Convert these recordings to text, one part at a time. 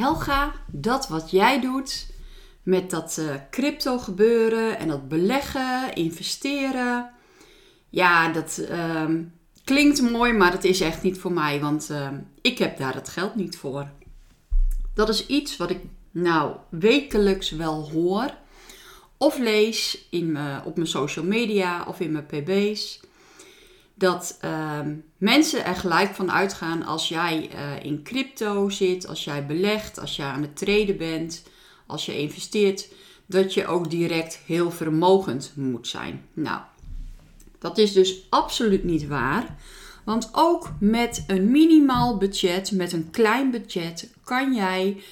Helga, dat wat jij doet met dat uh, crypto gebeuren en dat beleggen, investeren. Ja, dat ehm, klinkt mooi, maar het is echt niet voor mij, want ehm, ik heb daar het geld niet voor. Dat is iets wat ik nou wekelijks wel hoor of lees in op mijn social media of in mijn pb's dat ehm, mensen er gelijk van uitgaan als jij uh, in crypto zit, als jij belegt, als jij aan het traden bent, als je investeert, dat je ook direct heel vermogend moet zijn. Nou, dat is dus absoluut niet waar. Want ook met een minimaal budget, met een klein budget, kan jij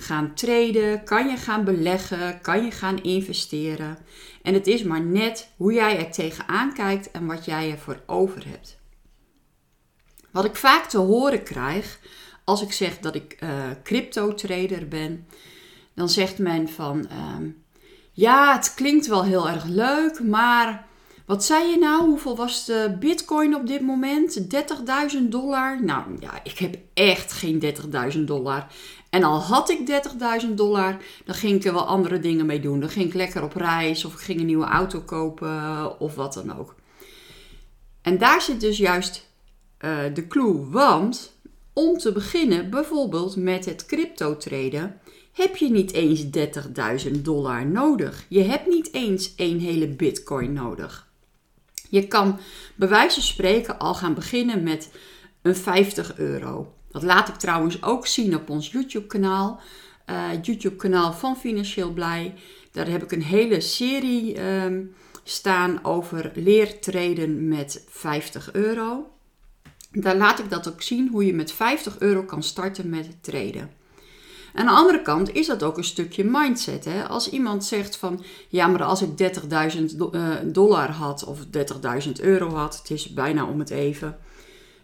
gaan traden, kan je gaan beleggen, kan je gaan investeren. En het is maar net hoe jij er tegenaan kijkt en wat jij ervoor over hebt. Wat ik vaak te horen krijg als ik zeg dat ik uh, crypto trader ben, dan zegt men van ehm, ja, het klinkt wel heel erg leuk, maar wat zei je nou? Hoeveel was de bitcoin op dit moment? 30.000 dollar? Nou ja, ik heb echt geen 30.000 dollar. En al had ik 30.000 dollar, dan ging ik er wel andere dingen mee doen. Dan ging ik lekker op reis of ik ging een nieuwe auto kopen of wat dan ook. En daar zit dus juist uh, de clue. Want om te beginnen, bijvoorbeeld met het crypto traden, heb je niet eens 30.000 dollar nodig. Je hebt niet eens één hele bitcoin nodig. Je kan bij wijze van spreken al gaan beginnen met een 50 euro. Dat laat ik trouwens ook zien op ons YouTube-kanaal. Uh, YouTube-kanaal van Financieel Blij. Daar heb ik een hele serie um, staan over leertreden met 50 euro. Daar laat ik dat ook zien hoe je met 50 euro kan starten met het traden. Aan de andere kant is dat ook een stukje mindset. Hè? Als iemand zegt van ja, maar als ik 30.000 uh, dollar had of 30.000 euro had, het is bijna om het even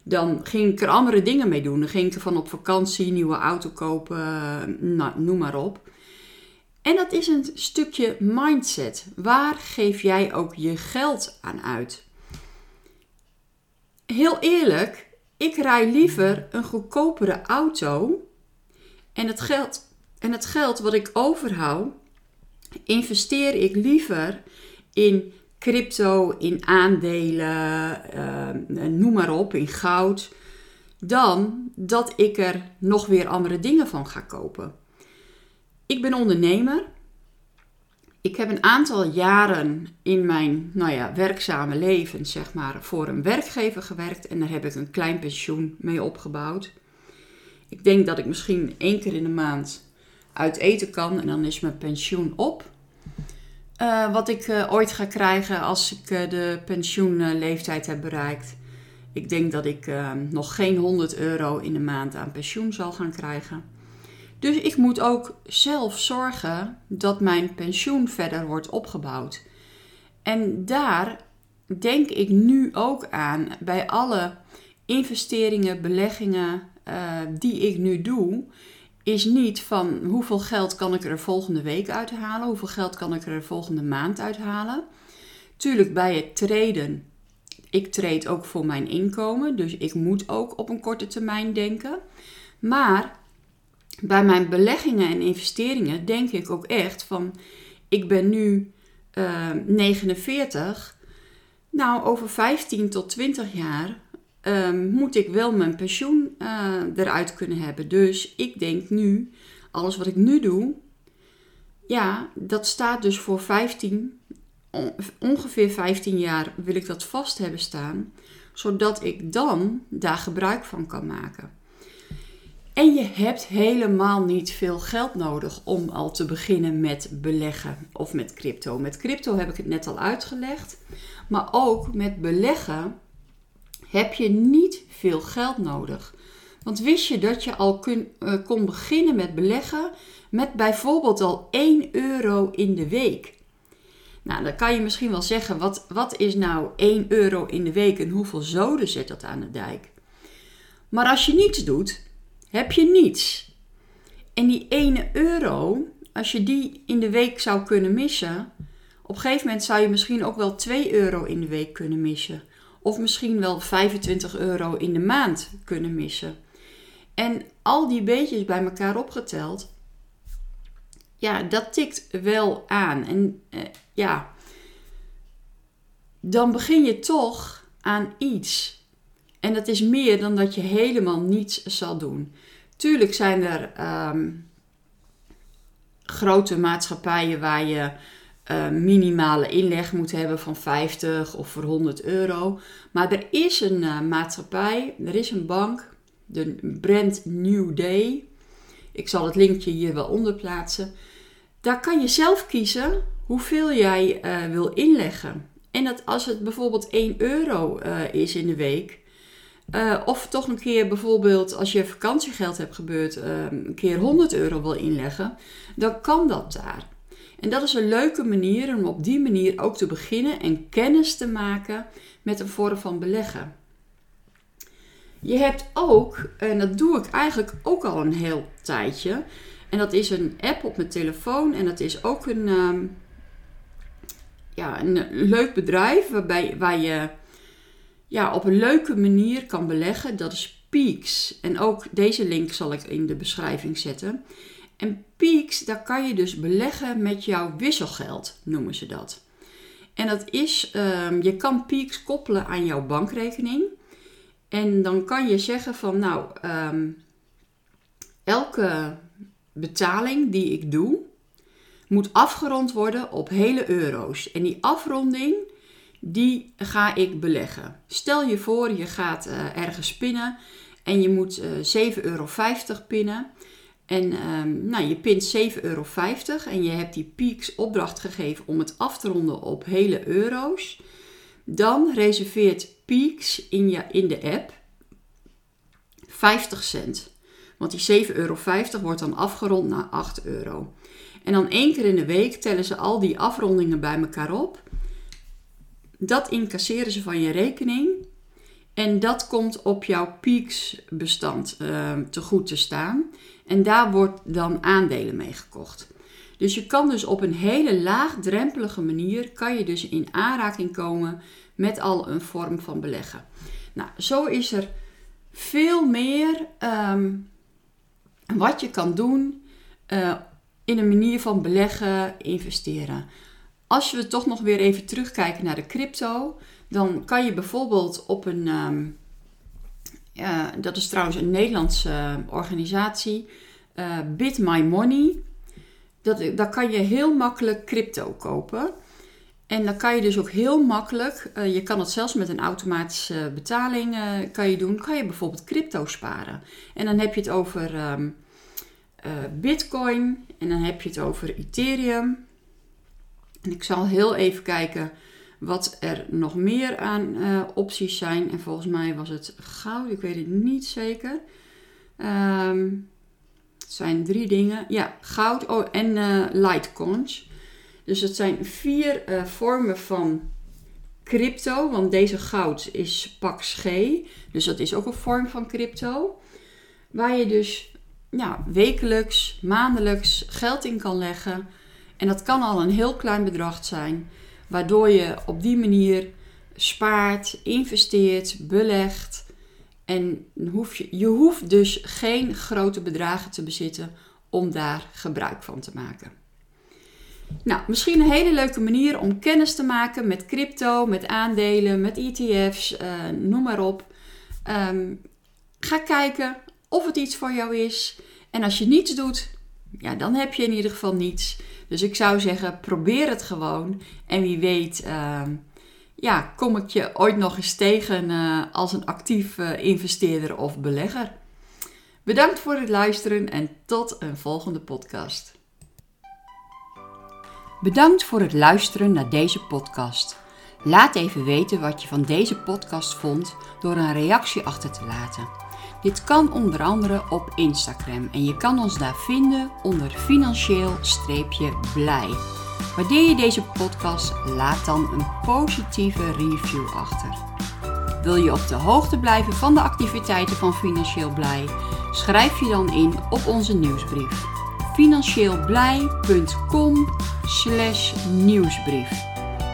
dan ging ik er andere dingen mee doen. Dan ging ik van op vakantie, nieuwe auto kopen, nou, noem maar op. En dat is een stukje mindset. Waar geef jij ook je geld aan uit? Heel eerlijk, ik rij liever een goedkopere auto. En het geld, en het geld wat ik overhoud, investeer ik liever in crypto, in aandelen, uh, noem maar op, in goud, dan dat ik er nog weer andere dingen van ga kopen. Ik ben ondernemer. Ik heb een aantal jaren in mijn nou ja, werkzame leven zeg maar, voor een werkgever gewerkt en daar heb ik een klein pensioen mee opgebouwd. Ik denk dat ik misschien één keer in de maand uit eten kan en dan is mijn pensioen op. Uh, wat ik uh, ooit ga krijgen als ik uh, de pensioenleeftijd heb bereikt. Ik denk dat ik nog geen 100 euro in de maand aan pensioen zal gaan krijgen. Dus ik moet ook zelf zorgen dat mijn pensioen verder wordt opgebouwd. En daar denk ik nu ook aan bij alle investeringen, beleggingen die ik nu doe is niet van hoeveel geld kan ik er volgende week uithalen, hoeveel geld kan ik er volgende maand uithalen. Tuurlijk bij het treden, ik treed ook voor mijn inkomen, dus ik moet ook op een korte termijn denken. Maar bij mijn beleggingen en investeringen denk ik ook echt van, ik ben nu uh, eh, 49, nou over 15 tot 20 jaar um, moet ik wel mijn pensioen uh, eruit kunnen hebben. Dus ik denk nu, alles wat ik nu doe, ja, dat staat dus voor 15, ongeveer 15 jaar wil ik dat vast hebben staan, zodat ik dan daar gebruik van kan maken. En je hebt helemaal niet veel geld nodig om al te beginnen met beleggen of met crypto. Met crypto heb ik het net al uitgelegd. Maar ook met beleggen heb je niet veel geld nodig. Want wist je dat je al kun, uh, kon beginnen met beleggen met bijvoorbeeld al 1 euro in de week? Nou, dan kan je misschien wel zeggen, wat, wat is nou 1 euro in de week en hoeveel zoden zet dat aan de dijk? Maar als je niets doet, heb je niets. En die 1 euro, als je die in de week zou kunnen missen, op een gegeven moment zou je misschien ook wel 2 euro in de week kunnen missen. Of misschien wel 25 euro in de maand kunnen missen. En al die beetjes bij elkaar opgeteld, ja, dat tikt wel aan. En eh, ja, dan begin je toch aan iets. En dat is meer dan dat je helemaal niets zal doen. Tuurlijk zijn er ehm, grote maatschappijen waar je uh, minimale inleg moet hebben van 50 of voor 100 euro. Maar er is een uh, maatschappij, er is een bank, de Brand New Day. Ik zal het linkje hier wel onder plaatsen. Daar kan je zelf kiezen hoeveel jij uh, wil inleggen. En dat als het bijvoorbeeld 1 euro is in de week, of toch een keer bijvoorbeeld als je vakantiegeld hebt gebeurd, uh, een keer 100 euro wil inleggen, dan kan dat daar. En dat is een leuke manier om op die manier ook te beginnen en kennis te maken met een vorm van beleggen. Je hebt ook, en dat doe ik eigenlijk ook al een heel tijdje, en dat is een app op mijn telefoon en dat is ook een, um, ja, een leuk bedrijf waarbij, waar je ja, op een leuke manier kan beleggen. Dat is Peaks. En ook deze link zal ik in de beschrijving zetten. En Peaks, daar kan je dus beleggen met jouw wisselgeld, noemen ze dat. En dat is, um, je kan Peaks koppelen aan jouw bankrekening. En dan kan je zeggen van, nou, um, elke betaling die ik doe, moet afgerond worden op hele euro's. En die afronding, die ga ik beleggen. Stel je voor, je gaat uh, ergens pinnen en je moet uh, eh, 7,50 euro pinnen. En um, nou, je pint 7,50 euro en je hebt die Peaks opdracht gegeven om het af te ronden op hele euro's. Dan reserveert Peaks in, je, in de app 50 cent. Want die 7,50 euro wordt dan afgerond naar 8 euro. En dan één keer in de week tellen ze al die afrondingen bij elkaar op. Dat incasseren ze van je rekening. En dat komt op jouw Peaks bestand uh, te goed te staan. En daar wordt dan aandelen mee gekocht. Dus je kan dus op een hele laagdrempelige manier kan je dus in aanraking komen met al een vorm van beleggen. Nou, zo is er veel meer um, wat je kan doen uh, in een manier van beleggen, investeren. Als we toch nog weer even terugkijken naar de crypto, dan kan je bijvoorbeeld op een, um, uh, dat is trouwens een Nederlandse uh, organisatie, uh, Bit My Money. Dat, daar kan je heel makkelijk crypto kopen. En dan kan je dus ook heel makkelijk, uh, je kan het zelfs met een automatische betaling kan je doen, kan je bijvoorbeeld crypto sparen. En dan heb je het over uh, Bitcoin en dan heb je het over Ethereum. En ik zal heel even kijken wat er nog meer aan uh, opties zijn. En volgens mij was het goud, ik weet het niet zeker. Um, het zijn drie dingen. Ja, goud oh, en uh, Litecoins. Dus het zijn vier uh, vormen van crypto. Want deze goud is Pax G. Dus dat is ook een vorm van crypto. Waar je dus ja, wekelijks, maandelijks geld in kan leggen. En dat kan al een heel klein bedrag zijn. Waardoor je op die manier spaart, investeert, belegt. En hoef je, je hoeft dus geen grote bedragen te bezitten om daar gebruik van te maken. Nou, misschien een hele leuke manier om kennis te maken met crypto, met aandelen, met ETF's, eh, noem maar op. Um, ga kijken of het iets voor jou is. En als je niets doet, ja, dan heb je in ieder geval niets. Dus ik zou zeggen, probeer het gewoon. En wie weet, uh, ja, kom ik je ooit nog eens tegen uh, als een actief uh, investeerder of belegger. Bedankt voor het luisteren en tot een volgende podcast. Bedankt voor het luisteren naar deze podcast. Laat even weten wat je van deze podcast vond door een reactie achter te laten. Dit kan onder andere op Instagram en je kan ons daar vinden onder financieel-blij. Waardeer je deze podcast, laat dan een positieve review achter. Wil je op de hoogte blijven van de activiteiten van Financieel Blij? Schrijf je dan in op onze nieuwsbrief. financieelblij.com nieuwsbrief.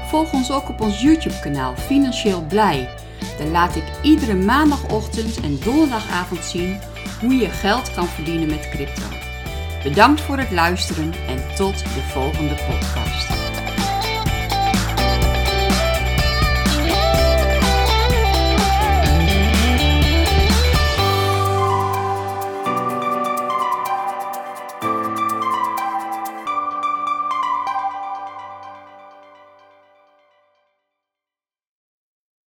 Volg ons ook op ons YouTube kanaal Financieel Blij. Daar laat ik iedere maandagochtend en donderdagavond zien hoe je geld kan verdienen met crypto. Bedankt voor het luisteren en tot de volgende podcast.